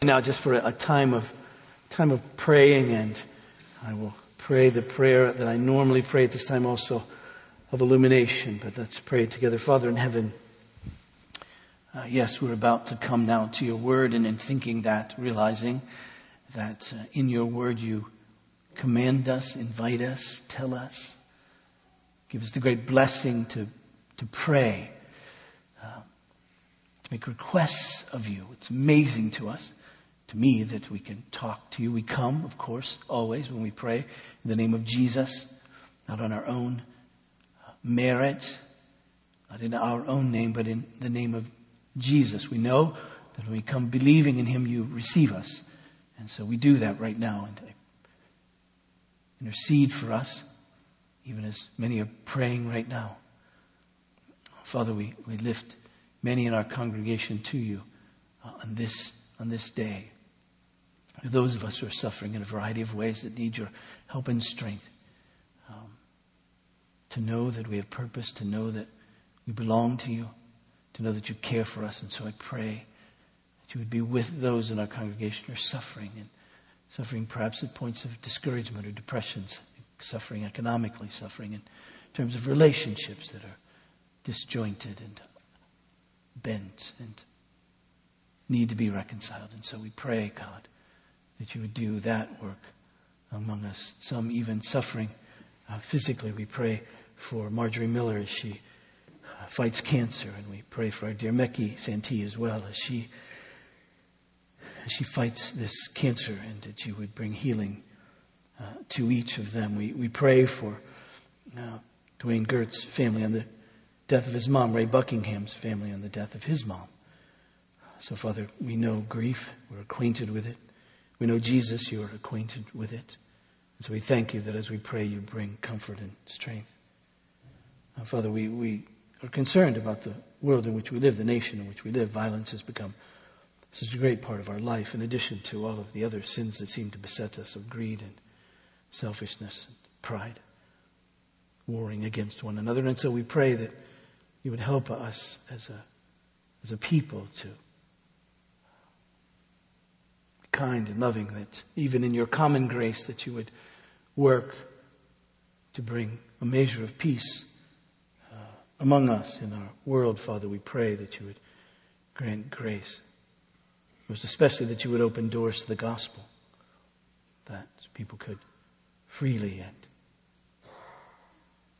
now just for a time of time of praying and I will pray the prayer that I normally pray at this time also of illumination, but let's pray together. Father in heaven, uh, yes, we're about to come now to your word and in thinking that, realizing that uh, in your word you command us, invite us, tell us, give us the great blessing to, to pray, uh, to make requests of you. It's amazing to us to me that we can talk to you. We come, of course, always when we pray in the name of Jesus, not on our own merit, not in our own name, but in the name of Jesus. We know that when we come believing in Him, you receive us. And so we do that right now. And intercede for us, even as many are praying right now. Father, we, we lift many in our congregation to you uh, on this on this day those of us who are suffering in a variety of ways that need your help and strength. Um, to know that we have purpose, to know that we belong to you, to know that you care for us. And so I pray that you would be with those in our congregation who are suffering and suffering perhaps at points of discouragement or depression, suffering economically, suffering in terms of relationships that are disjointed and bent and need to be reconciled. And so we pray, God, that you would do that work among us. Some even suffering uh, physically. We pray for Marjorie Miller as she uh, fights cancer, and we pray for our dear Meki Santee as well as she as she fights this cancer, and that you would bring healing uh, to each of them. We we pray for uh, Dwayne Gertz's family on the death of his mom, Ray Buckingham's family on the death of his mom. So, Father, we know grief. We're acquainted with it. We know Jesus, you are acquainted with it. And so we thank you that as we pray, you bring comfort and strength. Uh, Father, we, we are concerned about the world in which we live, the nation in which we live. Violence has become such a great part of our life, in addition to all of the other sins that seem to beset us of greed and selfishness and pride, warring against one another. And so we pray that you would help us as a, as a people to kind and loving, that even in your common grace that you would work to bring a measure of peace uh, among us in our world, Father. We pray that you would grant grace. Most especially that you would open doors to the gospel, that people could freely and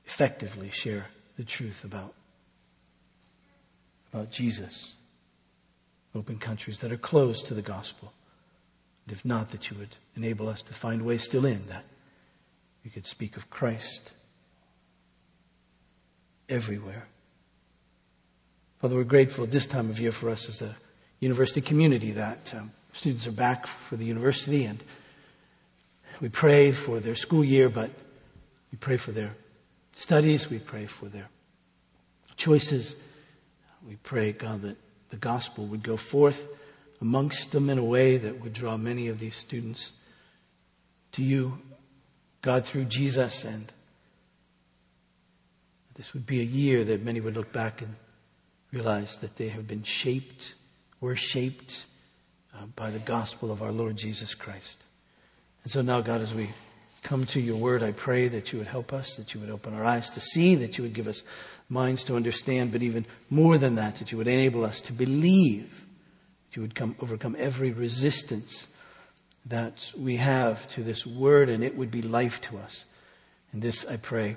effectively share the truth about, about Jesus. Open countries that are closed to the gospel. And if not, that you would enable us to find ways still in that we could speak of Christ everywhere. Father, we're grateful at this time of year for us as a university community that um, students are back for the university and we pray for their school year, but we pray for their studies. We pray for their choices. We pray, God, that the gospel would go forth amongst them in a way that would draw many of these students to you, God, through Jesus. And this would be a year that many would look back and realize that they have been shaped, were shaped uh, by the gospel of our Lord Jesus Christ. And so now, God, as we come to your word, I pray that you would help us, that you would open our eyes to see, that you would give us minds to understand, but even more than that, that you would enable us to believe you would come, overcome every resistance that we have to this word, and it would be life to us. And this I pray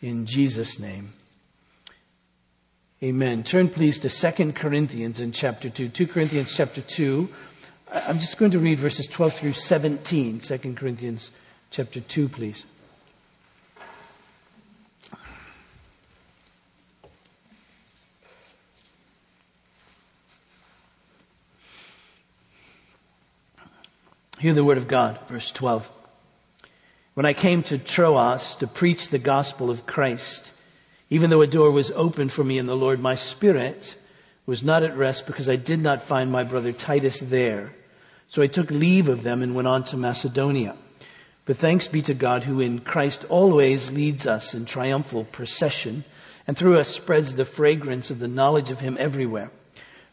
in Jesus' name. Amen. Turn please to 2 Corinthians in chapter 2. 2 Corinthians chapter 2. I'm just going to read verses 12 through 17. 2 Corinthians chapter 2, please. Hear the word of God, verse 12. When I came to Troas to preach the gospel of Christ, even though a door was open for me in the Lord, my spirit was not at rest because I did not find my brother Titus there. So I took leave of them and went on to Macedonia. But thanks be to God who in Christ always leads us in triumphal procession and through us spreads the fragrance of the knowledge of him everywhere.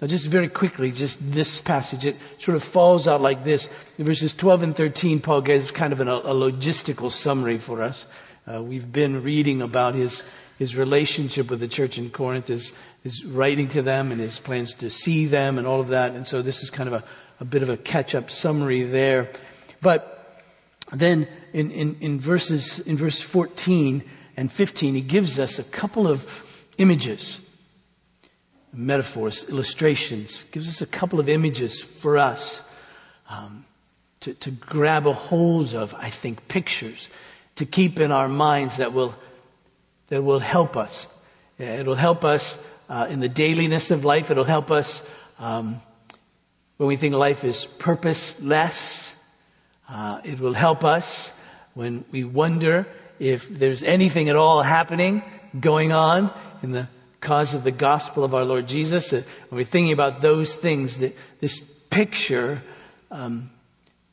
Now just very quickly, just this passage, it sort of falls out like this. In verses 12 and 13, Paul gives kind of an, a logistical summary for us. Uh, we've been reading about his, his relationship with the church in Corinth, his, his writing to them and his plans to see them and all of that. And so this is kind of a, a bit of a catch-up summary there. But then in, in, in verses, in verse 14 and 15, he gives us a couple of images metaphors, illustrations, gives us a couple of images for us um, to, to grab a hold of, I think, pictures to keep in our minds that will, that will help us. It'll help us uh, in the dailiness of life. It'll help us um, when we think life is purposeless. Uh, it will help us when we wonder if there's anything at all happening, going on in the cause of the gospel of our Lord Jesus. Uh, when we're thinking about those things, that this picture, um,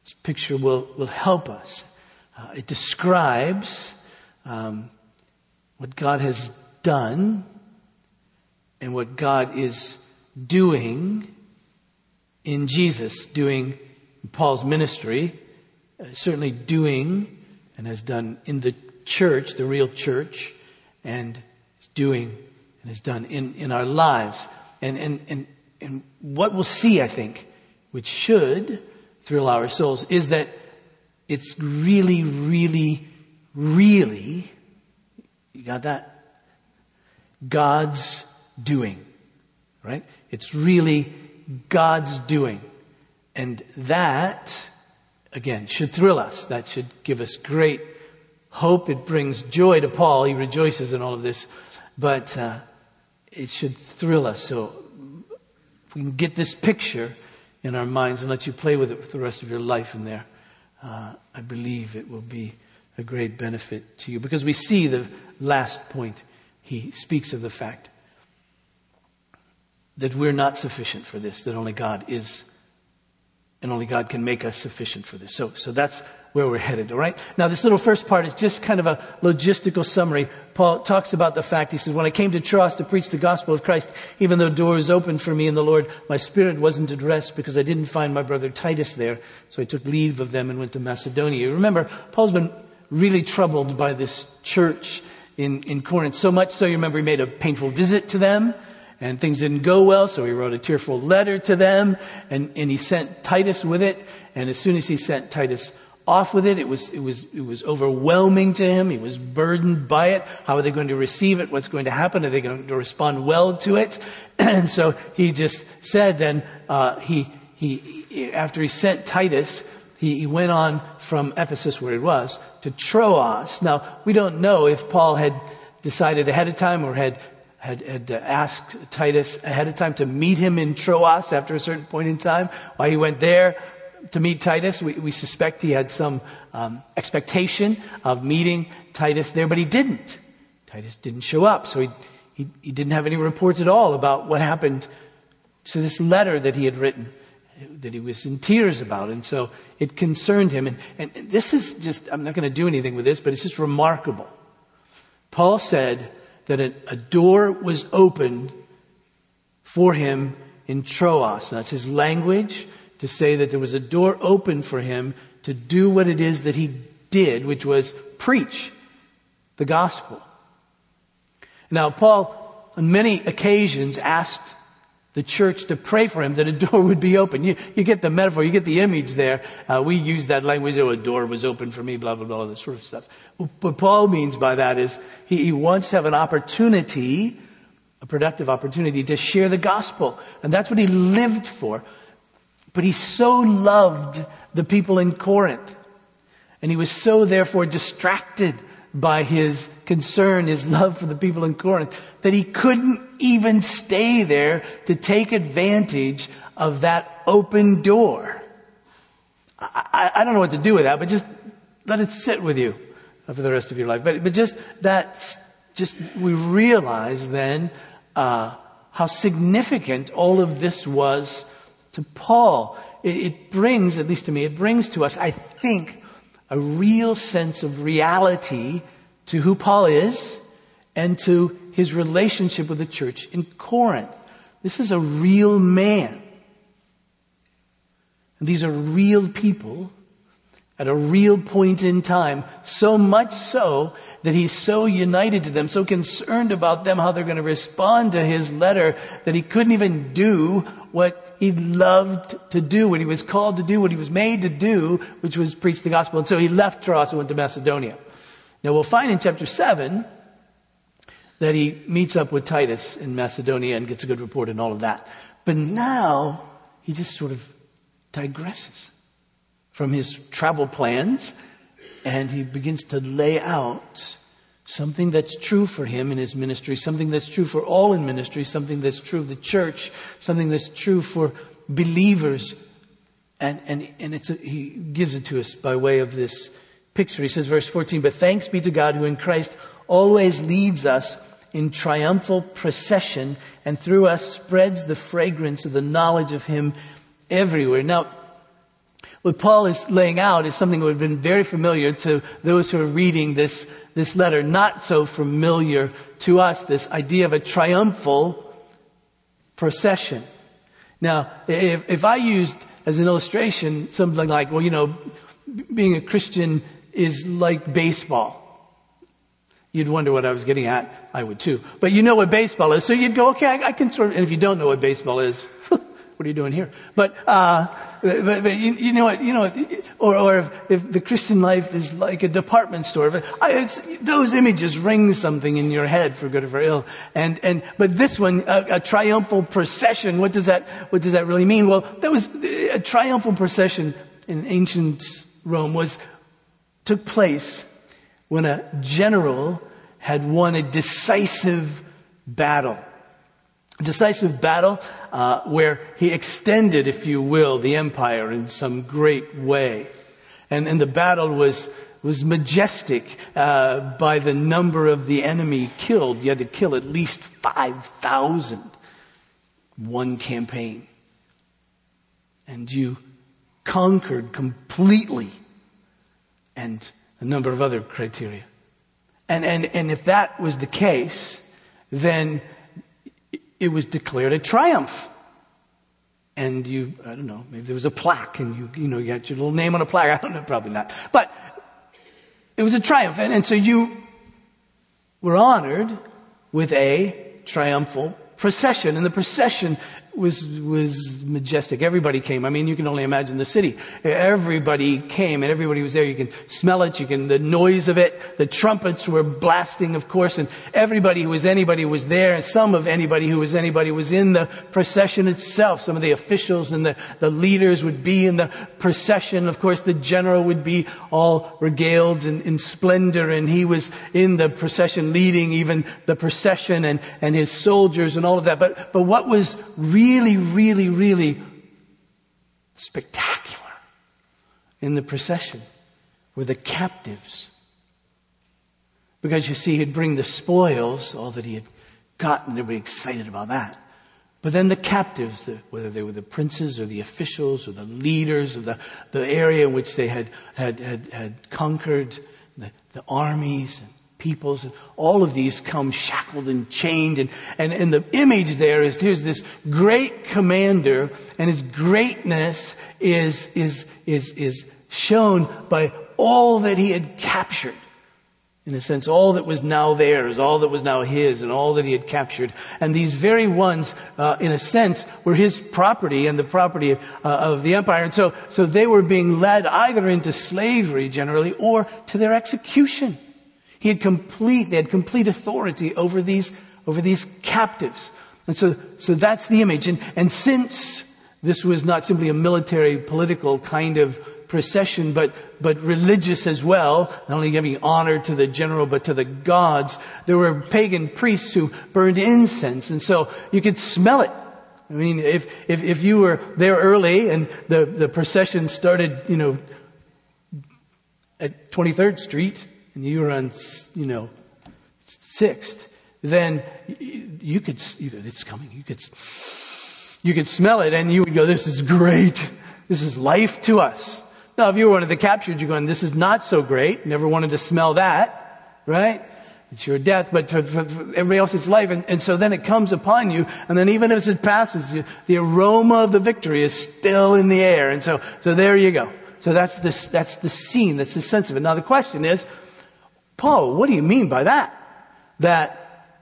this picture will, will help us. Uh, it describes um, what God has done and what God is doing in Jesus, doing in Paul's ministry, uh, certainly doing and has done in the church, the real church, and doing and has done in, in our lives. And, and, and, and what we'll see, I think, which should thrill our souls, is that it's really, really, really, you got that? God's doing, right? It's really God's doing. And that, again, should thrill us. That should give us great hope. It brings joy to Paul. He rejoices in all of this. But, uh, it should thrill us. So if we can get this picture in our minds and let you play with it for the rest of your life in there, uh, I believe it will be a great benefit to you. Because we see the last point. He speaks of the fact that we're not sufficient for this, that only God is, and only God can make us sufficient for this. So, so that's where we're headed, all right? Now, this little first part is just kind of a logistical summary. Paul talks about the fact, he says, when I came to Troas to preach the gospel of Christ, even though doors opened for me in the Lord, my spirit wasn't at rest because I didn't find my brother Titus there. So I took leave of them and went to Macedonia. Remember, Paul's been really troubled by this church in, in Corinth. So much so, you remember, he made a painful visit to them and things didn't go well, so he wrote a tearful letter to them and, and he sent Titus with it. And as soon as he sent Titus off with it. It was, it was, it was overwhelming to him. He was burdened by it. How are they going to receive it? What's going to happen? Are they going to respond well to it? And so he just said then, uh, he, he, after he sent Titus, he, he went on from Ephesus where he was to Troas. Now, we don't know if Paul had decided ahead of time or had had, had asked Titus ahead of time to meet him in Troas after a certain point in time, why he went there, to meet Titus. We, we suspect he had some um, expectation of meeting Titus there, but he didn't. Titus didn't show up, so he, he, he didn't have any reports at all about what happened to this letter that he had written that he was in tears about. And so it concerned him. And, and this is just, I'm not going to do anything with this, but it's just remarkable. Paul said that a, a door was opened for him in Troas. That's his language to say that there was a door open for him to do what it is that he did, which was preach the gospel. Now, Paul, on many occasions, asked the church to pray for him that a door would be open. You, you get the metaphor, you get the image there. Uh, we use that language, oh, a door was open for me, blah, blah, blah, that sort of stuff. What Paul means by that is he, he wants to have an opportunity, a productive opportunity to share the gospel. And that's what he lived for. But he so loved the people in Corinth. And he was so therefore distracted by his concern, his love for the people in Corinth, that he couldn't even stay there to take advantage of that open door. I, I, don't know what to do with that, but just let it sit with you for the rest of your life. But, but just that, just we realize then uh, how significant all of this was to Paul. It, brings, at least to me, it brings to us, I think, a real sense of reality to who Paul is and to his relationship with the church in Corinth. This is a real man. And these are real people at a real point in time, so much so that he's so united to them, so concerned about them, how they're going to respond to his letter, that he couldn't even do what he loved to do, what he was called to do, what he was made to do, which was preach the gospel. And so he left Troas and went to Macedonia. Now we'll find in chapter 7 that he meets up with Titus in Macedonia and gets a good report and all of that. But now he just sort of digresses from his travel plans and he begins to lay out something that's true for him in his ministry, something that's true for all in ministry, something that's true of the church, something that's true for believers. And, and, and it's a, he gives it to us by way of this picture. He says, verse 14, but thanks be to God who in Christ always leads us in triumphal procession and through us spreads the fragrance of the knowledge of him everywhere. Now, what Paul is laying out is something that would have been very familiar to those who are reading this, this letter, not so familiar to us, this idea of a triumphal procession. Now, if, if I used as an illustration something like, well, you know, being a Christian is like baseball. You'd wonder what I was getting at. I would too. But you know what baseball is, so you'd go, okay, I, I can sort of, and if you don't know what baseball is, what are you doing here? But, uh, but, but you, you, know what, you know, or, or if, if, the Christian life is like a department store, but I, those images ring something in your head for good or for ill. And, and, but this one, a, a, triumphal procession, what does that, what does that really mean? Well, that was, a triumphal procession in ancient Rome was, took place when a general had won a decisive battle decisive battle uh, where he extended, if you will, the empire in some great way. And, and the battle was, was majestic uh, by the number of the enemy killed. You had to kill at least 5,000 one campaign. And you conquered completely and a number of other criteria. And, and, and if that was the case, then it was declared a triumph. And you, I don't know, maybe there was a plaque and you, you know, you got your little name on a plaque. I don't know, probably not. But it was a triumph. And, and so you were honored with a triumphal procession. And the procession was, was majestic. Everybody came. I mean, you can only imagine the city. Everybody came and everybody was there. You can smell it. You can, the noise of it. The trumpets were blasting, of course, and everybody who was anybody was there. And some of anybody who was anybody was in the procession itself. Some of the officials and the, the leaders would be in the procession. Of course, the general would be all regaled in, in splendor and he was in the procession leading even the procession and, and his soldiers and all of that. But, but what was really really, really, really spectacular in the procession were the captives. Because you see, he'd bring the spoils, all that he had gotten, everybody excited about that. But then the captives, the, whether they were the princes or the officials or the leaders of the, the area in which they had, had, had, had conquered, the, the armies and peoples and all of these come shackled and chained and, and, and the image there is here's this great commander and his greatness is, is, is, is shown by all that he had captured. In a sense, all that was now theirs, all that was now his, and all that he had captured. And these very ones, uh, in a sense, were his property and the property of, uh, of the empire. And so, so they were being led either into slavery generally or to their execution. He had complete, they had complete authority over these, over these captives. And so, so that's the image. And, and since this was not simply a military, political kind of procession, but, but religious as well, not only giving honor to the general, but to the gods, there were pagan priests who burned incense. And so you could smell it I mean, if, if, if you were there early and the, the procession started, you know, at 23rd Street and you were on, you know, 6th, then you could, you could, it's coming. You could, you could smell it and you would go, this is great. This is life to us. Now, if you were one of the captured, you're going, this is not so great. Never wanted to smell that, right? It's your death, but for, for, for everybody else it's life. And, and, so then it comes upon you, and then even as it passes, you, the aroma of the victory is still in the air. And so, so there you go. So that's the, that's the scene, that's the sense of it. Now the question is, Paul, what do you mean by that? That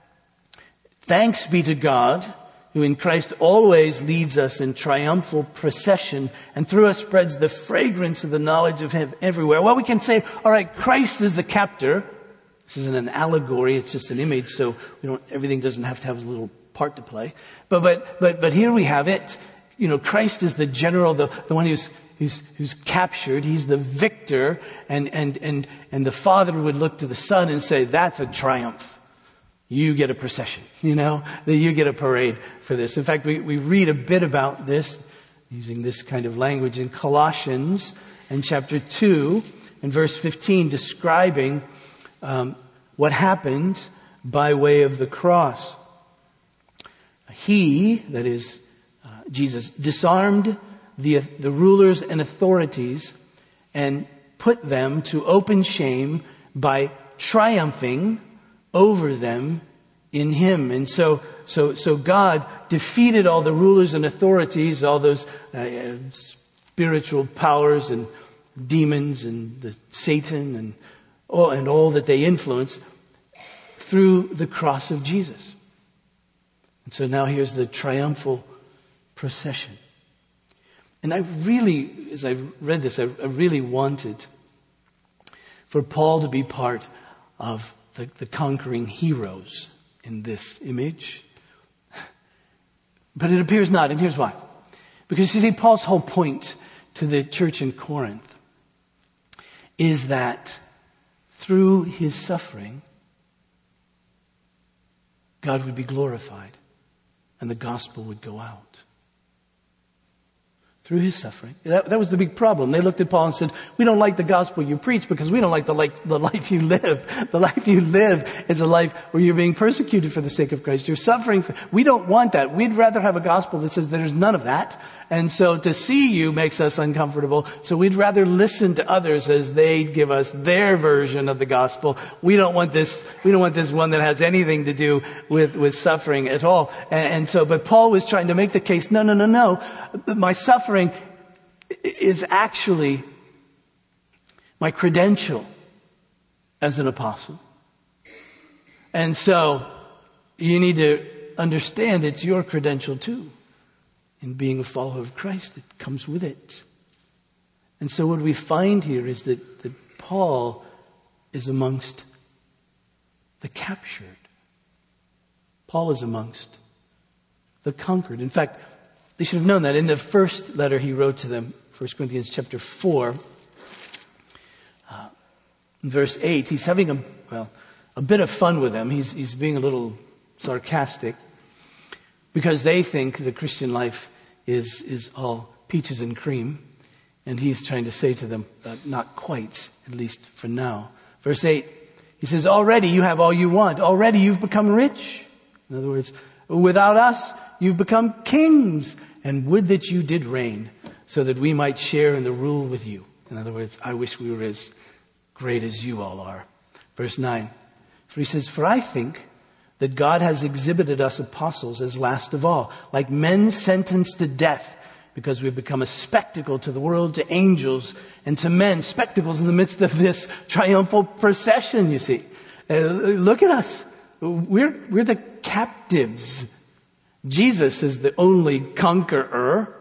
thanks be to God who in Christ always leads us in triumphal procession and through us spreads the fragrance of the knowledge of Him everywhere. Well, we can say, all right, Christ is the captor. This isn't an allegory, it's just an image, so we don't, everything doesn't have to have a little part to play. But, but, but, but here we have it. You know, Christ is the general, the, the one who's, who's, who's captured. He's the victor. And, and, and, and the father would look to the son and say, that's a triumph. You get a procession, you know, that you get a parade for this. In fact, we, we read a bit about this using this kind of language in Colossians and chapter 2 and verse 15 describing um, what happened by way of the cross. He, that is uh, Jesus, disarmed the, the rulers and authorities and put them to open shame by triumphing over them in him. And so, so, so God defeated all the rulers and authorities, all those uh, spiritual powers and demons and the Satan and all, and all that they influence through the cross of Jesus. And so now here's the triumphal procession. And I really, as I read this, I, I really wanted for Paul to be part of the, the conquering heroes in this image. But it appears not, and here's why. Because you see, Paul's whole point to the church in Corinth is that through his suffering, God would be glorified and the gospel would go out through his suffering. That, that, was the big problem. They looked at Paul and said, we don't like the gospel you preach because we don't like the, like, the life you live. The life you live is a life where you're being persecuted for the sake of Christ. You're suffering. For, we don't want that. We'd rather have a gospel that says there's none of that. And so to see you makes us uncomfortable. So we'd rather listen to others as they give us their version of the gospel. We don't want this, we don't want this one that has anything to do with, with suffering at all. And, and so, but Paul was trying to make the case, no, no, no, no. My suffering is actually my credential as an apostle. And so you need to understand it's your credential too in being a follower of Christ. It comes with it. And so what we find here is that, that Paul is amongst the captured. Paul is amongst the conquered. In fact, they should have known that in the first letter he wrote to them, 1 Corinthians chapter 4, uh, verse 8, he's having a, well, a bit of fun with them. He's, he's being a little sarcastic because they think the Christian life is, is all peaches and cream. And he's trying to say to them, uh, not quite, at least for now. Verse 8, he says, already you have all you want. Already you've become rich. In other words, without us, you've become kings. And would that you did reign so that we might share in the rule with you. In other words, I wish we were as great as you all are. Verse 9. For he says, For I think that God has exhibited us apostles as last of all, like men sentenced to death because we've become a spectacle to the world, to angels, and to men, spectacles in the midst of this triumphal procession, you see. Uh, look at us. We're, we're the captives. Jesus is the only conqueror.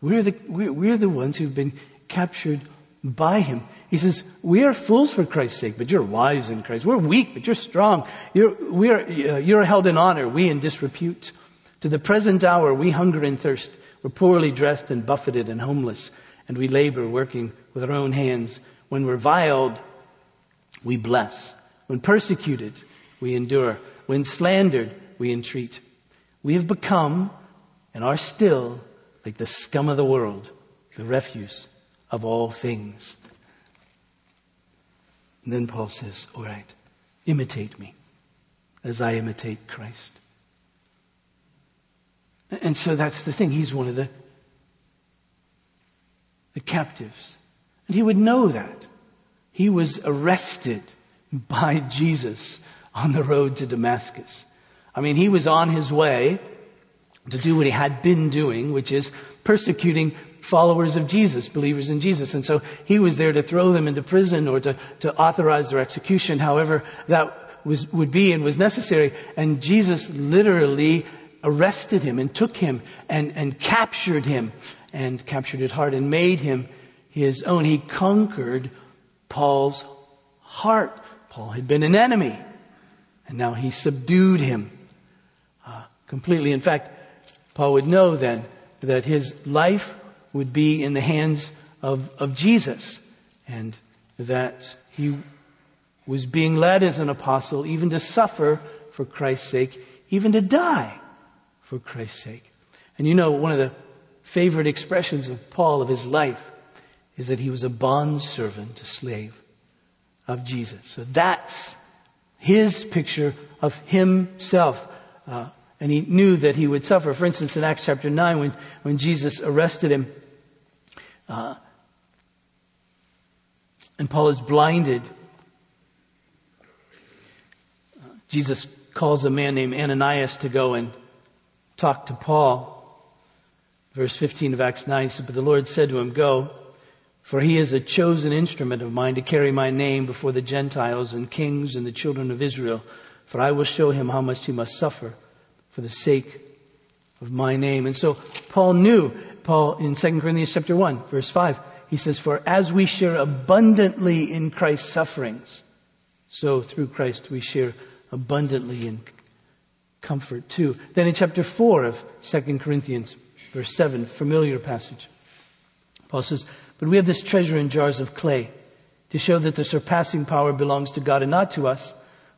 We're the, we're, the ones who've been captured by him. He says, we are fools for Christ's sake, but you're wise in Christ. We're weak, but you're strong. You're, we're, uh, you're held in honor, we in disrepute. To the present hour, we hunger and thirst. We're poorly dressed and buffeted and homeless, and we labor working with our own hands. When we're viled, we bless. When persecuted, we endure. When slandered, we entreat. We have become and are still like the scum of the world, the refuse of all things. And then Paul says, all right, imitate me as I imitate Christ. And so that's the thing. He's one of the, the captives. And he would know that. He was arrested by Jesus on the road to Damascus. I mean, he was on his way to do what he had been doing, which is persecuting followers of Jesus, believers in Jesus. And so he was there to throw them into prison or to, to authorize their execution, however that was, would be and was necessary. And Jesus literally arrested him and took him and, and captured him and captured his heart and made him his own. He conquered Paul's heart. Paul had been an enemy and now he subdued him completely. In fact, Paul would know then that his life would be in the hands of, of Jesus and that he was being led as an apostle even to suffer for Christ's sake, even to die for Christ's sake. And you know, one of the favorite expressions of Paul of his life is that he was a bondservant, a slave of Jesus. So that's his picture of himself. Uh, and he knew that he would suffer. For instance, in Acts chapter 9, when, when Jesus arrested him, uh, and Paul is blinded, Jesus calls a man named Ananias to go and talk to Paul. Verse 15 of Acts 9 says, But the Lord said to him, Go, for he is a chosen instrument of mine to carry my name before the Gentiles and kings and the children of Israel. For I will show him how much he must suffer for the sake of my name. And so Paul knew, Paul in 2 Corinthians chapter 1, verse 5, he says, For as we share abundantly in Christ's sufferings, so through Christ we share abundantly in comfort too. Then in chapter 4 of 2 Corinthians, verse 7, familiar passage, Paul says, But we have this treasure in jars of clay to show that the surpassing power belongs to God and not to us.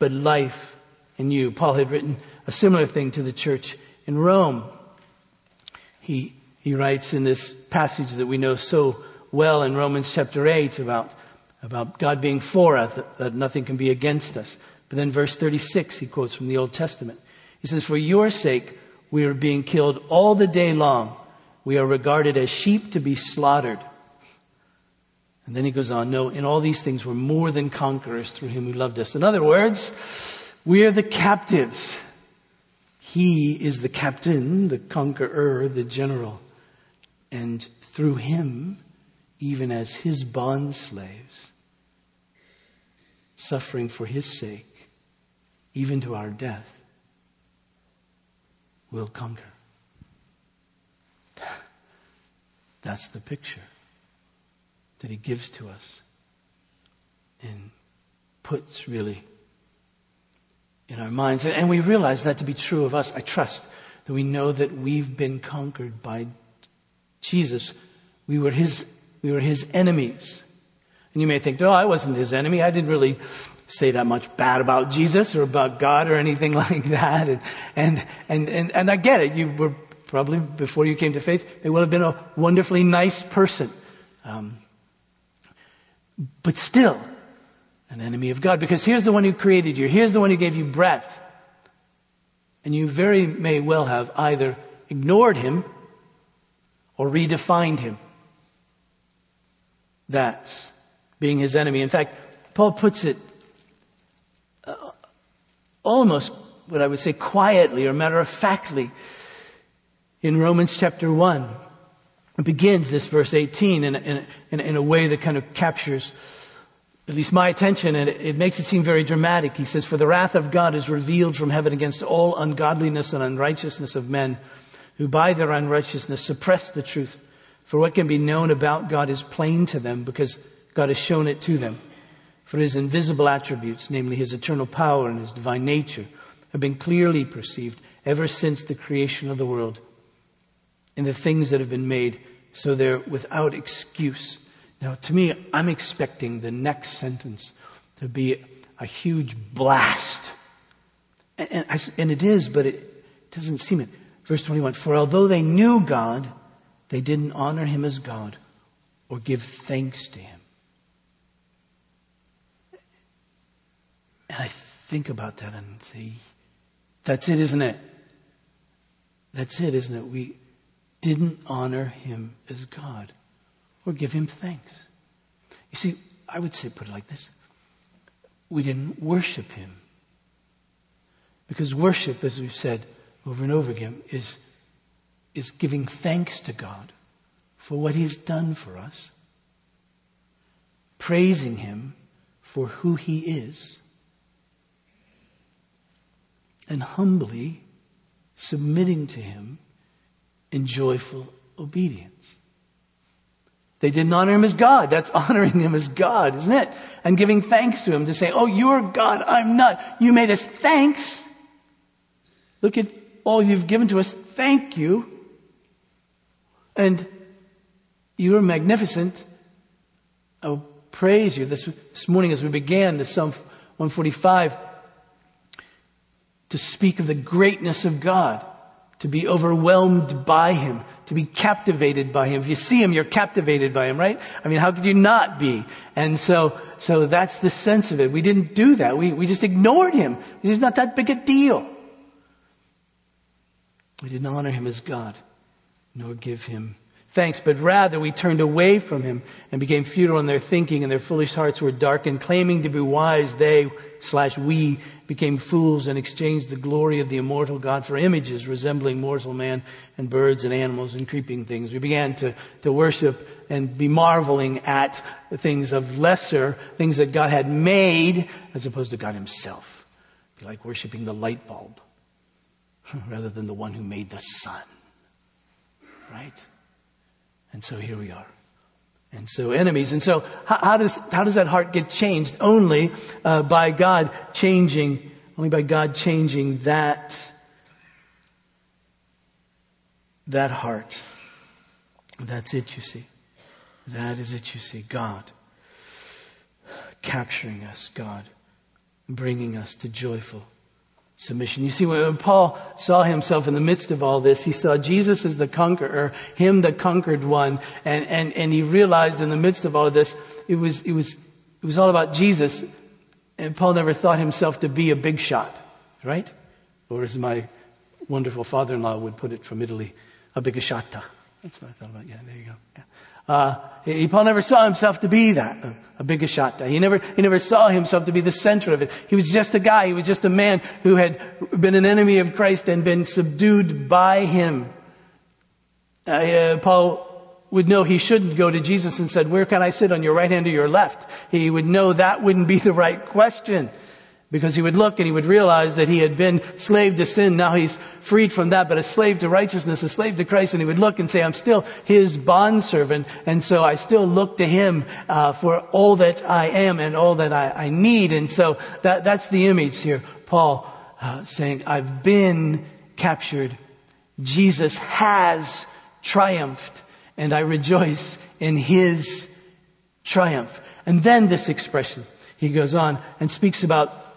but life in you. Paul had written a similar thing to the church in Rome. He, he writes in this passage that we know so well in Romans chapter 8 about, about God being for us, that, that nothing can be against us. But then verse 36, he quotes from the Old Testament. He says, For your sake, we are being killed all the day long. We are regarded as sheep to be slaughtered. And then he goes on, no, in all these things we're more than conquerors through him who loved us. In other words, we are the captives. He is the captain, the conqueror, the general. And through him, even as his bond slaves, suffering for his sake, even to our death, will conquer. That's the picture that He gives to us and puts really in our minds. And we realize that to be true of us. I trust that we know that we've been conquered by Jesus. We were His, we were His enemies. And you may think, oh, I wasn't His enemy. I didn't really say that much bad about Jesus or about God or anything like that. And, and, and, and, and I get it. You were probably, before you came to faith, it would have been a wonderfully nice person. Um, but still an enemy of God. Because here's the one who created you. Here's the one who gave you breath. And you very may well have either ignored him or redefined him. That's being his enemy. In fact, Paul puts it uh, almost what I would say quietly or matter of factly in Romans chapter 1 begins this verse 18 in, in, in, in, a way that kind of captures at least my attention and it, it makes it seem very dramatic. He says, For the wrath of God is revealed from heaven against all ungodliness and unrighteousness of men who by their unrighteousness suppress the truth. For what can be known about God is plain to them because God has shown it to them. For his invisible attributes, namely his eternal power and his divine nature, have been clearly perceived ever since the creation of the world in the things that have been made, so they're without excuse. Now, to me, I'm expecting the next sentence to be a huge blast. And, and, I, and it is, but it doesn't seem it. Verse 21, for although they knew God, they didn't honor him as God or give thanks to him. And I think about that and say, that's it, isn't it? That's it, isn't it? We didn't honor him as God or give him thanks. You see, I would say, put it like this we didn't worship him. Because worship, as we've said over and over again, is, is giving thanks to God for what he's done for us, praising him for who he is, and humbly submitting to him in joyful obedience. They didn't honor him as God. That's honoring him as God, isn't it? And giving thanks to him to say, Oh, you're God. I'm not. You made us. Thanks. Look at all you've given to us. Thank you. And you are magnificent. I'll praise you. This, this morning as we began the Psalm 145 to speak of the greatness of God, to be overwhelmed by Him, to be captivated by Him. If you see Him, you're captivated by Him, right? I mean, how could you not be? And so, so that's the sense of it. We didn't do that. We, we just ignored Him. He's not that big a deal. We didn't honor Him as God, nor give Him thanks, but rather we turned away from him and became futile in their thinking and their foolish hearts were darkened. Claiming to be wise, they slash we became fools and exchanged the glory of the immortal God for images resembling mortal man and birds and animals and creeping things. We began to, to worship and be marveling at things of lesser, things that God had made as opposed to God himself. Be like worshiping the light bulb rather than the one who made the sun. Right? And so here we are. And so enemies. And so how, how does, how does that heart get changed? Only uh, by God changing, only by God changing that, that heart. That's it, you see. That is it, you see. God capturing us, God bringing us to joyful submission. You see, when Paul saw himself in the midst of all this, he saw Jesus as the conqueror, him the conquered one, and, and, and he realized in the midst of all of this, it was, it was, it was all about Jesus. And Paul never thought himself to be a big shot, right? Or as my wonderful father-in-law would put it from Italy, a big shata. That's what I thought about. Yeah, there you go. Yeah. Uh, he, Paul never saw himself to be that, a, a big shot. He never, he never saw himself to be the center of it. He was just a guy. He was just a man who had been an enemy of Christ and been subdued by him. Uh, uh, Paul would know he shouldn't go to Jesus and said, where can I sit on your right hand or your left? He would know that wouldn't be the right question. Because he would look and he would realize that he had been slave to sin. Now he's freed from that, but a slave to righteousness, a slave to Christ. And he would look and say, I'm still his bondservant. And so I still look to him, uh, for all that I am and all that I, I need. And so that, that's the image here. Paul, uh, saying, I've been captured. Jesus has triumphed and I rejoice in his triumph. And then this expression, he goes on and speaks about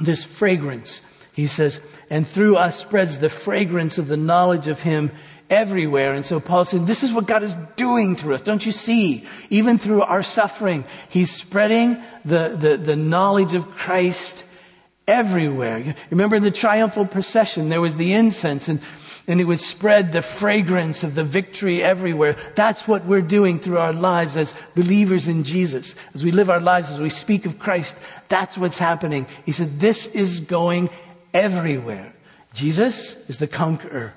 this fragrance. He says, and through us spreads the fragrance of the knowledge of Him everywhere. And so Paul said, this is what God is doing through us. Don't you see? Even through our suffering, He's spreading the, the, the knowledge of Christ everywhere. Remember in the triumphal procession, there was the incense and and it would spread the fragrance of the victory everywhere. That's what we're doing through our lives as believers in Jesus. As we live our lives, as we speak of Christ, that's what's happening. He said, this is going everywhere. Jesus is the conqueror.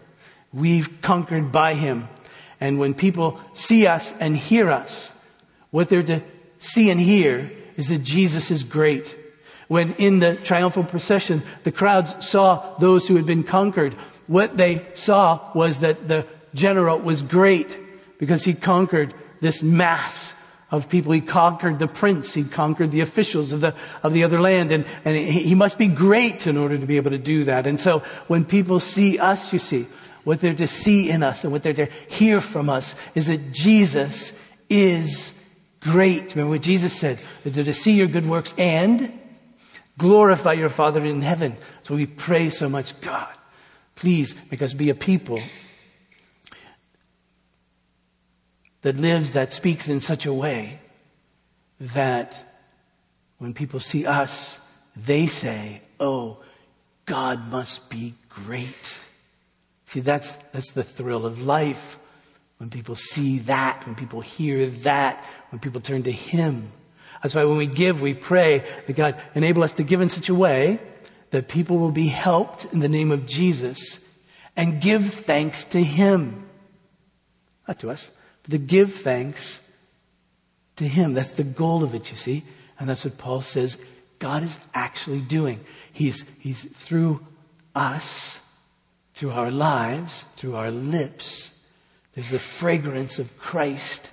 We've conquered by him. And when people see us and hear us, what they're to see and hear is that Jesus is great. When in the triumphal procession, the crowds saw those who had been conquered, what they saw was that the general was great because he conquered this mass of people. He conquered the prince. He conquered the officials of the, of the other land. And, and he must be great in order to be able to do that. And so when people see us, you see, what they're to see in us and what they're to hear from us is that Jesus is great. Remember what Jesus said? That they're to see your good works and glorify your Father in heaven. So we pray so much, God, please make us be a people that lives, that speaks in such a way that when people see us, they say, Oh, God must be great. See, that's, that's the thrill of life. When people see that, when people hear that, when people turn to Him. That's why when we give, we pray that God enable us to give in such a way that people will be helped in the name of Jesus and give thanks to Him. Not to us but to give thanks to Him. That's the goal of it, you see. And that's what Paul says God is actually doing. He's, he's through us, through our lives, through our lips. There's the fragrance of Christ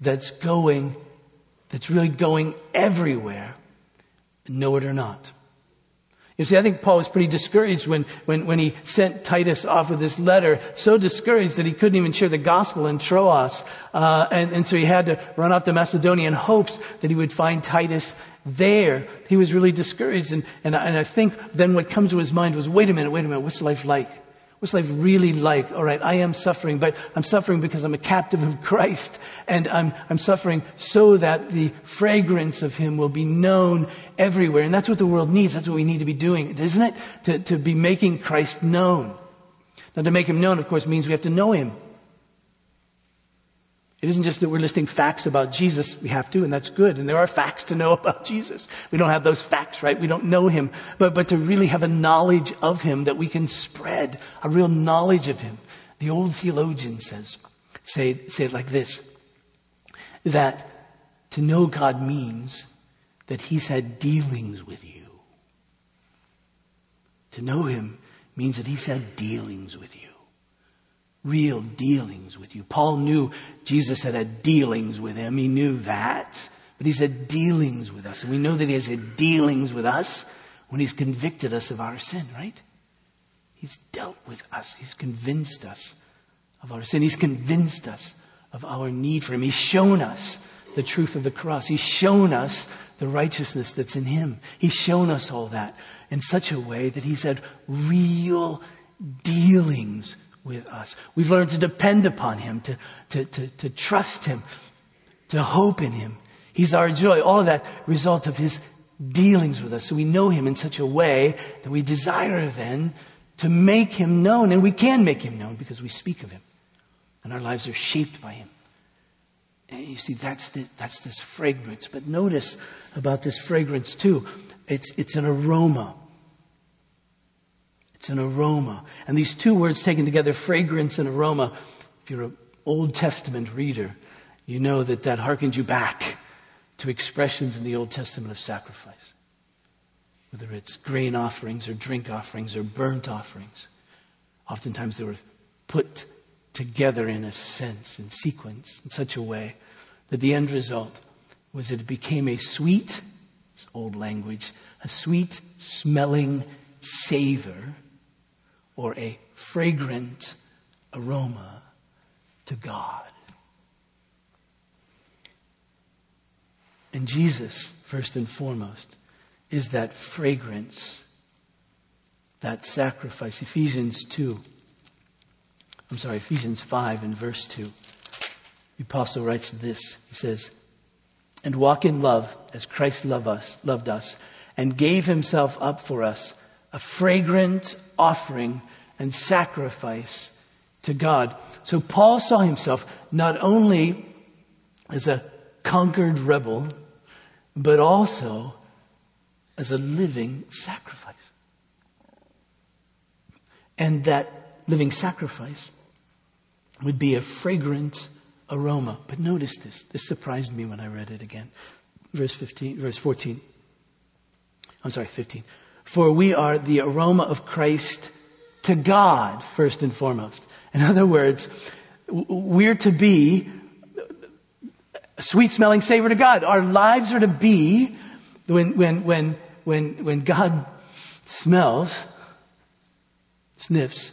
that's going, that's really going everywhere, know it or not. You see, I think Paul was pretty discouraged when, when, when he sent Titus off with this letter, so discouraged that he couldn't even share the gospel in Troas. Uh, and, and so he had to run off to Macedonia in hopes that he would find Titus there. He was really discouraged. And, and, and I think then what comes to his mind was, wait a minute, wait a minute, what's life like? What's life really like? All right, I am suffering, but I'm suffering because I'm a captive of Christ, and I'm, I'm suffering so that the fragrance of Him will be known everywhere. And that's what the world needs. That's what we need to be doing, isn't it? To, to be making Christ known. Now, to make Him known, of course, means we have to know Him. It isn't just that we're listing facts about Jesus. We have to, and that's good. And there are facts to know about Jesus. We don't have those facts, right? We don't know him. But, but to really have a knowledge of him that we can spread, a real knowledge of him. The old theologian says, say, say it like this, that to know God means that he's had dealings with you. To know him means that he's had dealings with you real dealings with you. Paul knew Jesus had had dealings with him. He knew that. But he's had dealings with us. And we know that he has had dealings with us when he's convicted us of our sin, right? He's dealt with us. He's convinced us of our sin. He's convinced us of our need for him. He's shown us the truth of the cross. He's shown us the righteousness that's in him. He's shown us all that in such a way that he's had real dealings with us. We've learned to depend upon Him, to, to, to, to trust Him, to hope in Him. He's our joy. All of that result of His dealings with us. So we know Him in such a way that we desire then to make Him known. And we can make Him known because we speak of Him. And our lives are shaped by Him. And you see, that's, the, that's this fragrance. But notice about this fragrance too. It's, it's an aroma. It's an aroma. And these two words taken together, fragrance and aroma, if you're an Old Testament reader, you know that that harkens you back to expressions in the Old Testament of sacrifice. Whether it's grain offerings or drink offerings or burnt offerings. Oftentimes they were put together in a sense, in sequence, in such a way that the end result was that it became a sweet, old language, a sweet smelling savor or a fragrant aroma to God. And Jesus, first and foremost, is that fragrance, that sacrifice. Ephesians 2. I'm sorry, Ephesians 5 and verse 2. The apostle writes this. He says, And walk in love as Christ loved us, loved us and gave himself up for us, a fragrant offering and sacrifice to God. So Paul saw himself not only as a conquered rebel, but also as a living sacrifice. And that living sacrifice would be a fragrant aroma. But notice this. This surprised me when I read it again. Verse 15, verse 14. I'm sorry, 15. For we are the aroma of Christ to God first and foremost. In other words, we're to be a sweet smelling savor to God. Our lives are to be when, when, when, when, when God smells, sniffs,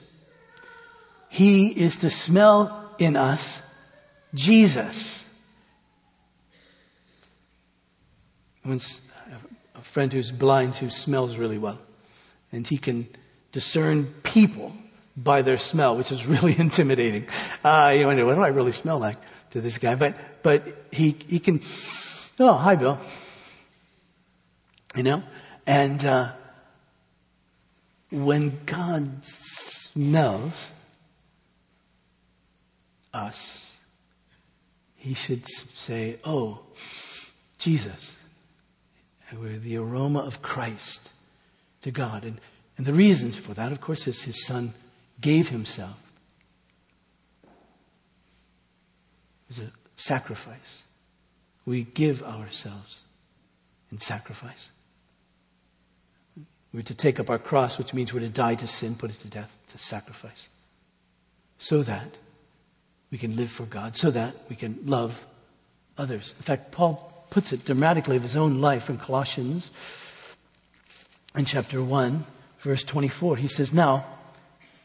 He is to smell in us Jesus. Friend who's blind who smells really well, and he can discern people by their smell, which is really intimidating. Uh, you wonder, what do I really smell like to this guy? But, but he, he can, oh, hi, Bill. You know? And, uh, when God smells us, he should say, Oh, Jesus. We're the aroma of Christ to God. And, and the reasons for that, of course, is his son gave himself. It was a sacrifice. We give ourselves in sacrifice. We're to take up our cross, which means we're to die to sin, put it to death, to sacrifice. So that we can live for God, so that we can love others. In fact, Paul puts it dramatically of his own life in Colossians in chapter 1, verse 24. He says, Now,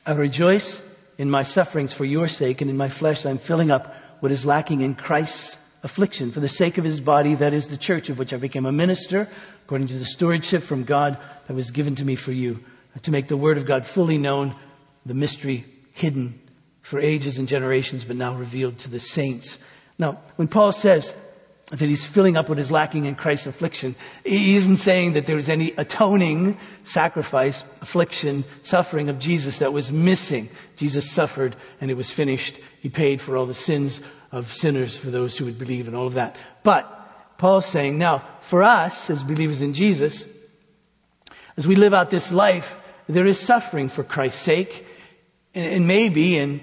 I rejoice in my sufferings for your sake, and in my flesh I'm filling up what is lacking in Christ's affliction for the sake of his body, that is the church, of which I became a minister, according to the stewardship from God that was given to me for you, to make the word of God fully known, the mystery hidden for ages and generations, but now revealed to the saints. Now, when Paul says that he's filling up what is lacking in Christ's affliction, he isn't saying that there was any atoning sacrifice, affliction, suffering of Jesus that was missing. Jesus suffered and it was finished. He paid for all the sins of sinners for those who would believe and all of that. But Paul's saying now, for us as believers in Jesus, as we live out this life, there is suffering for Christ's sake, and maybe in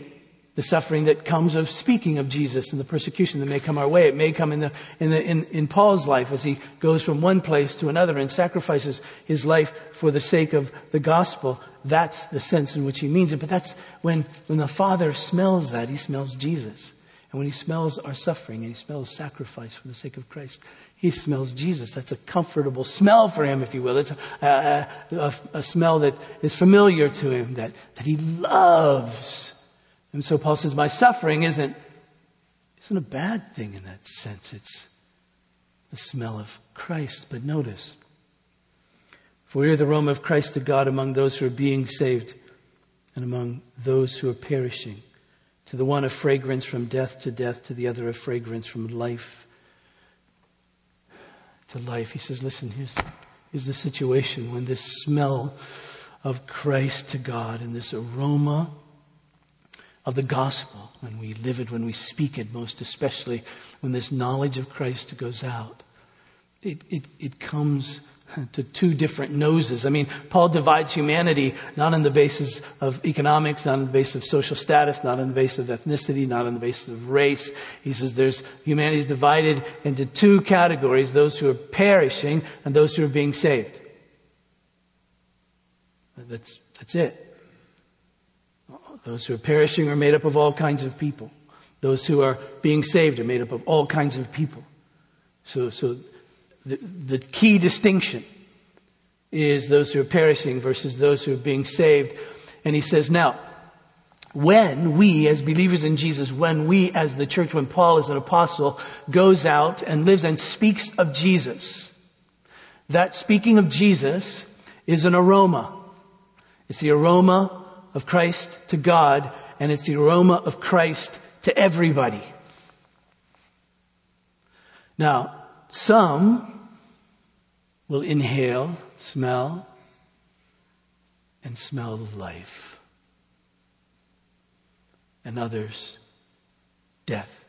the suffering that comes of speaking of Jesus and the persecution that may come our way. It may come in the, in the, in, in Paul's life as he goes from one place to another and sacrifices his life for the sake of the gospel. That's the sense in which he means it. But that's when, when the Father smells that, he smells Jesus. And when he smells our suffering and he smells sacrifice for the sake of Christ, he smells Jesus. That's a comfortable smell for him, if you will. It's a, a, a, a smell that is familiar to him, that, that he loves. And so Paul says, my suffering isn't, isn't a bad thing in that sense. It's the smell of Christ. But notice, for we are the aroma of Christ to God among those who are being saved and among those who are perishing. To the one a fragrance from death to death, to the other a fragrance from life to life. He says, listen, here's, here's the situation when this smell of Christ to God and this aroma of the gospel, when we live it, when we speak it, most especially when this knowledge of Christ goes out, it, it, it comes to two different noses. I mean, Paul divides humanity not on the basis of economics, not on the basis of social status, not on the basis of ethnicity, not on the basis of race. He says there's humanity is divided into two categories, those who are perishing and those who are being saved. That's, that's it. Those who are perishing are made up of all kinds of people. Those who are being saved are made up of all kinds of people. So, so the, the key distinction is those who are perishing versus those who are being saved. And he says, now, when we as believers in Jesus, when we as the church, when Paul as an apostle goes out and lives and speaks of Jesus, that speaking of Jesus is an aroma. It's the aroma of Christ to God and it's the aroma of Christ to everybody. Now, some will inhale, smell, and smell life. And others, death.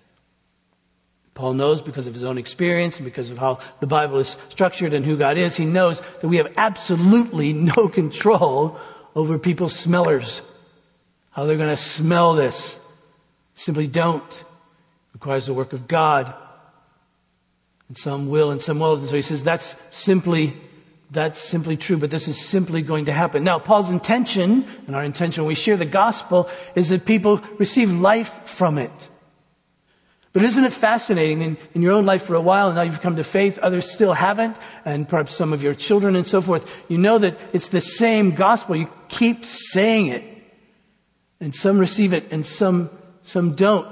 Paul knows because of his own experience and because of how the Bible is structured and who God is, he knows that we have absolutely no control over people's smellers. How they're going to smell this. Simply don't. It requires the work of God. And some will and some won't. And so he says that's simply that's simply true, but this is simply going to happen. Now, Paul's intention, and our intention when we share the gospel, is that people receive life from it. But isn't it fascinating in, in your own life for a while, and now you've come to faith, others still haven't, and perhaps some of your children and so forth. You know that it's the same gospel. You keep saying it. And some receive it and some, some don't.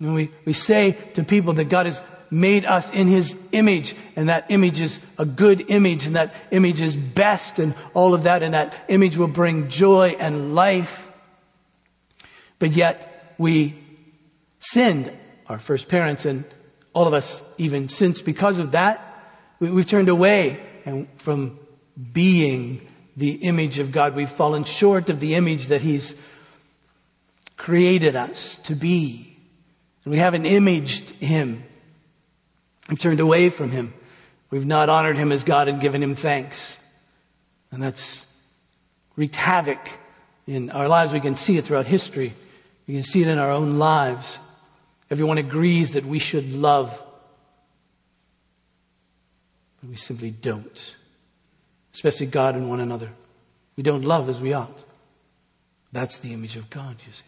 And we, we say to people that God has made us in His image, and that image is a good image, and that image is best, and all of that, and that image will bring joy and life. But yet, we sinned, our first parents, and all of us even since because of that, we, have turned away and from being the image of God. We've fallen short of the image that He's created us to be. And we haven't imaged Him. We've turned away from Him. We've not honored Him as God and given Him thanks. And that's wreaked havoc in our lives. We can see it throughout history. We can see it in our own lives. Everyone agrees that we should love. But we simply don't. Especially God and one another. We don't love as we ought. That's the image of God, you see.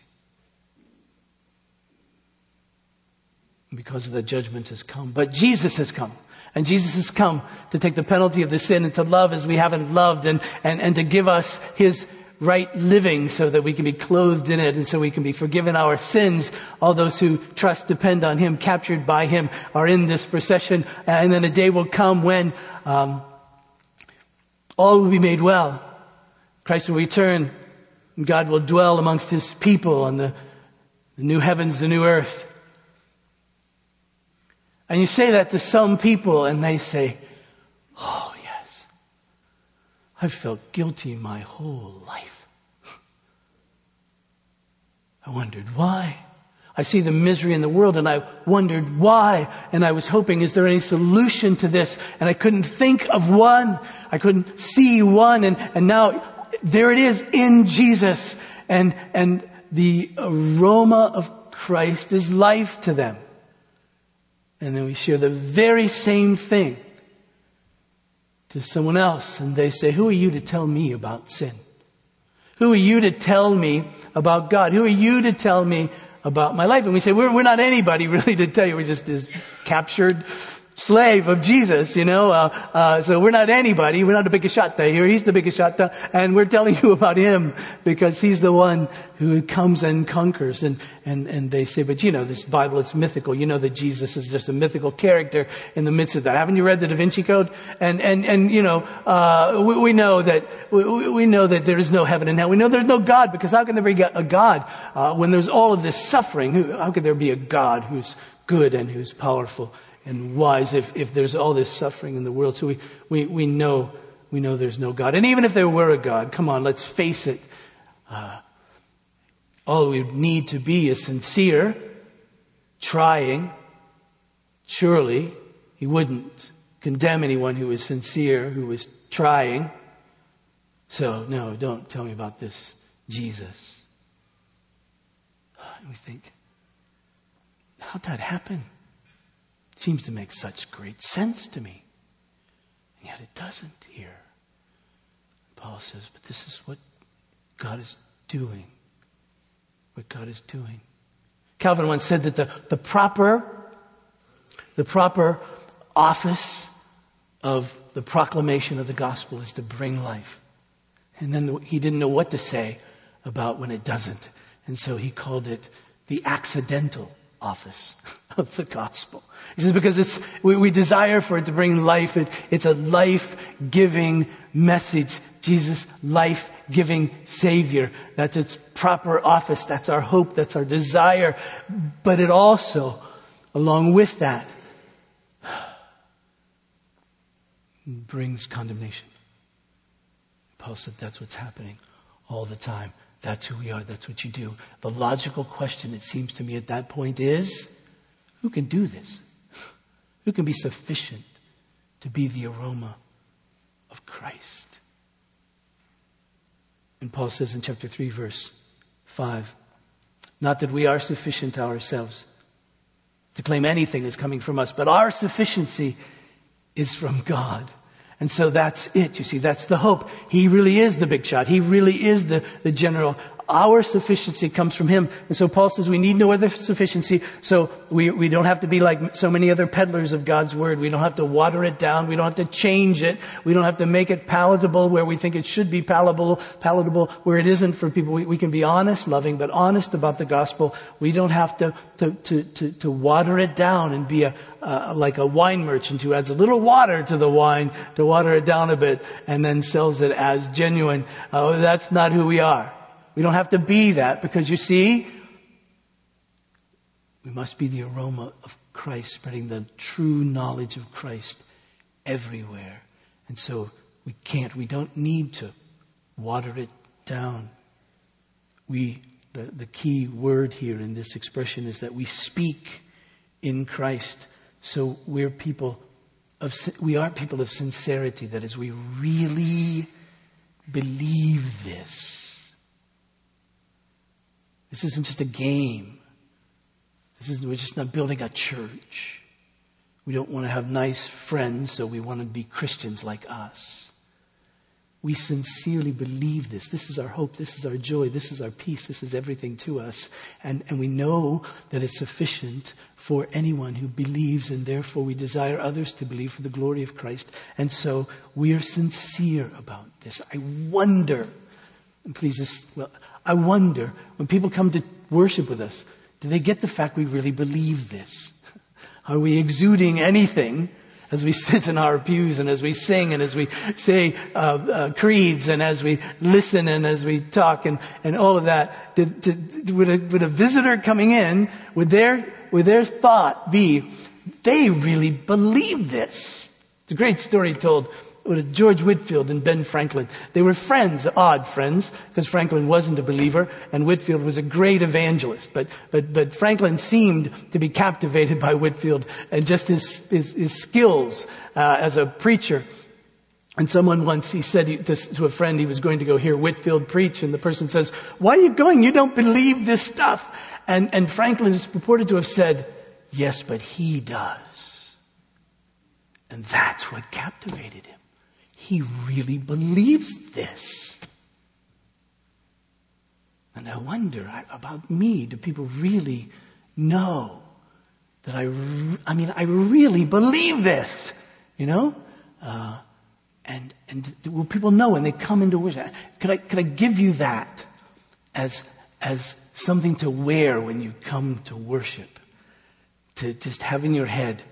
because of the judgment has come. But Jesus has come. And Jesus has come to take the penalty of the sin and to love as we haven't loved and, and, and to give us His right living so that we can be clothed in it and so we can be forgiven our sins. All those who trust, depend on Him, captured by Him are in this procession. And then a day will come when, um, all will be made well. Christ will return and God will dwell amongst His people on the, the new heavens, the new earth. And you say that to some people and they say, Oh, I've felt guilty my whole life. I wondered why. I see the misery in the world and I wondered why. And I was hoping, is there any solution to this? And I couldn't think of one. I couldn't see one. And, and now there it is in Jesus. And, and the aroma of Christ is life to them. And then we share the very same thing to someone else and they say, who are you to tell me about sin? Who are you to tell me about God? Who are you to tell me about my life? And we say, we're, we're not anybody really to tell you. We're just this captured slave of Jesus, you know. Uh, uh, so we're not anybody. We're not the biggest shot here. He's the biggest shot, and we're telling you about him because he's the one who comes and conquers. And and and they say, but you know, this Bible it's mythical. You know that Jesus is just a mythical character in the midst of that. Haven't you read the Da Vinci Code? And and and you know, uh, we, we, know that we, we, know that there is no heaven and hell. We know there's no God because how can there be a God uh, when there's all of this suffering? How could there be a God who's good and who's powerful? And wise if, if there's all this suffering in the world. So we, we, we know, we know there's no God. And even if there were a God, come on, let's face it. Uh, all we need to be is sincere, trying. Surely he wouldn't condemn anyone who was sincere, who was trying. So, no, don't tell me about this Jesus. And we think, how'd that happen? Seems to make such great sense to me. And yet it doesn't here. Paul says, but this is what God is doing. What God is doing. Calvin once said that the, the proper, the proper office of the proclamation of the gospel is to bring life. And then he didn't know what to say about when it doesn't. And so he called it the accidental office of the gospel. He says because it's, we, we desire for it to bring life. It, it's a life-giving message. Jesus, life-giving Savior. That's its proper office. That's our hope. That's our desire. But it also, along with that, brings condemnation. Paul said that's what's happening all the time. That's who we are. That's what you do. The logical question, it seems to me, at that point is who can do this? Who can be sufficient to be the aroma of Christ? And Paul says in chapter 3, verse 5 Not that we are sufficient ourselves to claim anything is coming from us, but our sufficiency is from God And so that's it. You see, that's the hope. He really is the big shot. He really is the, the general our sufficiency comes from Him. And so Paul says we need no other sufficiency. So we, we don't have to be like so many other peddlers of God's Word. We don't have to water it down. We don't have to change it. We don't have to make it palatable where we think it should be palatable, palatable where it isn't for people. We, we can be honest, loving, but honest about the gospel. We don't have to, to, to, to, to water it down and be a, uh, like a wine merchant who adds a little water to the wine to water it down a bit and then sells it as genuine. Uh, that's not who we are. We don't have to be that because you see, we must be the aroma of Christ, spreading the true knowledge of Christ everywhere. And so we can't, we don't need to water it down. We, the, the key word here in this expression is that we speak in Christ. So we're people of, we are people of sincerity. That is, we really believe this. This isn't just a game. This is, we're just not building a church. We don't want to have nice friends, so we want to be Christians like us. We sincerely believe this. This is our hope. This is our joy. This is our peace. This is everything to us. And, and we know that it's sufficient for anyone who believes, and therefore we desire others to believe for the glory of Christ. And so we are sincere about this. I wonder, and please, well, I wonder when people come to worship with us, do they get the fact we really believe this? Are we exuding anything as we sit in our pews and as we sing and as we say uh, uh, creeds and as we listen and as we talk and, and all of that? Did, did, would, a, would a visitor coming in, would their, would their thought be, they really believe this? It's a great story told with George Whitefield and Ben Franklin. They were friends, odd friends, because Franklin wasn't a believer and Whitefield was a great evangelist. But, but, but Franklin seemed to be captivated by Whitefield and just his, his, his skills uh, as a preacher. And someone once, he said to, to a friend he was going to go hear Whitefield preach and the person says, why are you going? You don't believe this stuff. And, and Franklin is purported to have said, yes, but he does. And that's what captivated him. He really believes this. And I wonder about me, do people really know that I, I mean, I really believe this, you know? Uh, and, and will people know when they come into worship? Could I, could I give you that as, as something to wear when you come to worship? To just have in your head,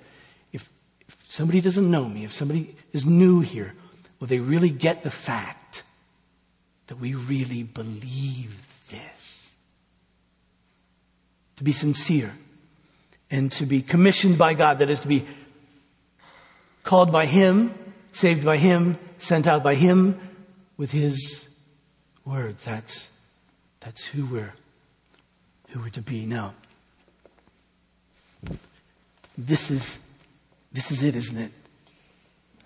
if, if somebody doesn't know me, if somebody is new here, Will they really get the fact that we really believe this? To be sincere and to be commissioned by God, that is to be called by Him, saved by Him, sent out by Him with His words. That's, that's who we're, who we're to be. Now, this is, this is it, isn't it?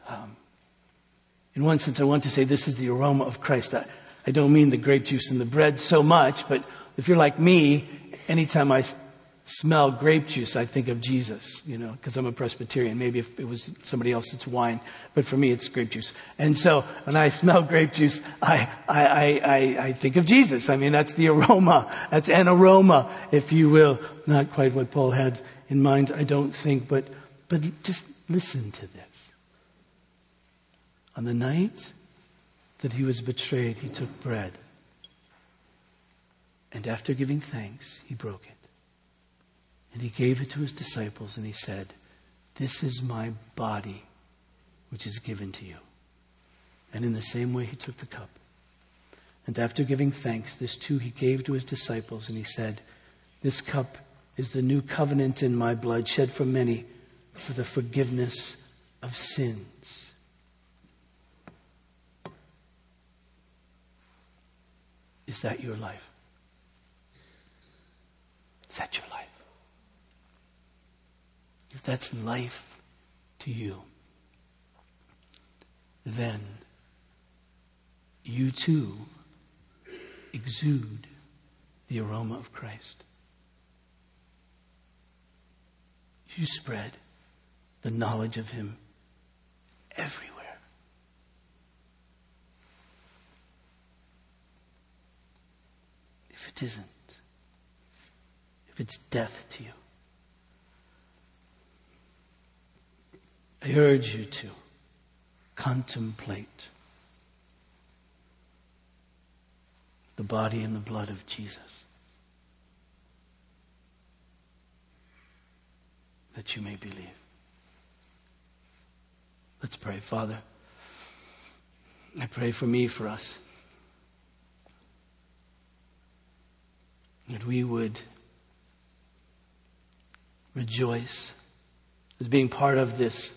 Um, in one sense, I want to say this is the aroma of Christ. I, I don't mean the grape juice and the bread so much, but if you're like me, anytime I smell grape juice, I think of Jesus, you know, because I'm a Presbyterian. Maybe if it was somebody else, it's wine, but for me, it's grape juice. And so when I smell grape juice, I, I, I, I, think of Jesus. I mean, that's the aroma. That's an aroma, if you will. Not quite what Paul had in mind, I don't think, but, but just listen to this. On the night that he was betrayed, he took bread. And after giving thanks, he broke it. And he gave it to his disciples and he said, This is my body, which is given to you. And in the same way, he took the cup. And after giving thanks, this too he gave to his disciples and he said, This cup is the new covenant in my blood, shed for many for the forgiveness of sins. Is that your life? Is that your life? If that's life to you, then you too exude the aroma of Christ. You spread the knowledge of Him everywhere. If it isn't, if it's death to you. I urge you to contemplate the body and the blood of Jesus. That you may believe. Let's pray. Father, I pray for me, for us. That we would rejoice as being part of this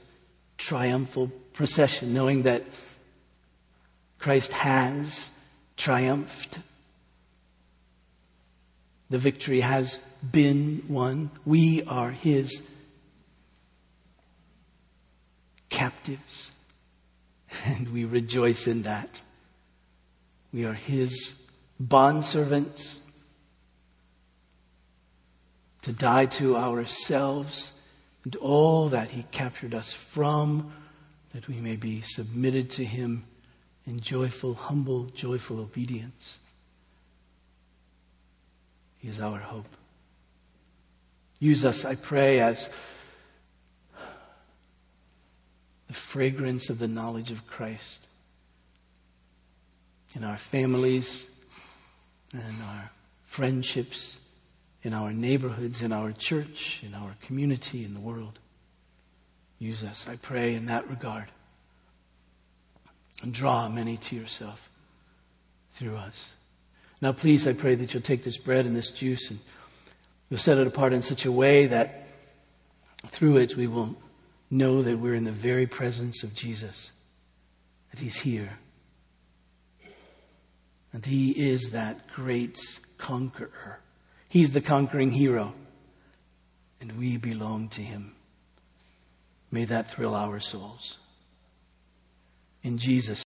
triumphal procession, knowing that Christ has triumphed. The victory has been won. We are His captives, and we rejoice in that. We are His bondservants to die to ourselves and all that He captured us from, that we may be submitted to Him in joyful, humble, joyful obedience. He is our hope. Use us, I pray, as the fragrance of the knowledge of Christ in our families and our friendships in our neighborhoods, in our church, in our community, in the world. Use us, I pray, in that regard. And draw many to yourself through us. Now, please, I pray that you'll take this bread and this juice and you'll set it apart in such a way that through it we will know that we're in the very presence of Jesus, that He's here, and He is that great conqueror He's the conquering hero, and we belong to him. May that thrill our souls. In Jesus'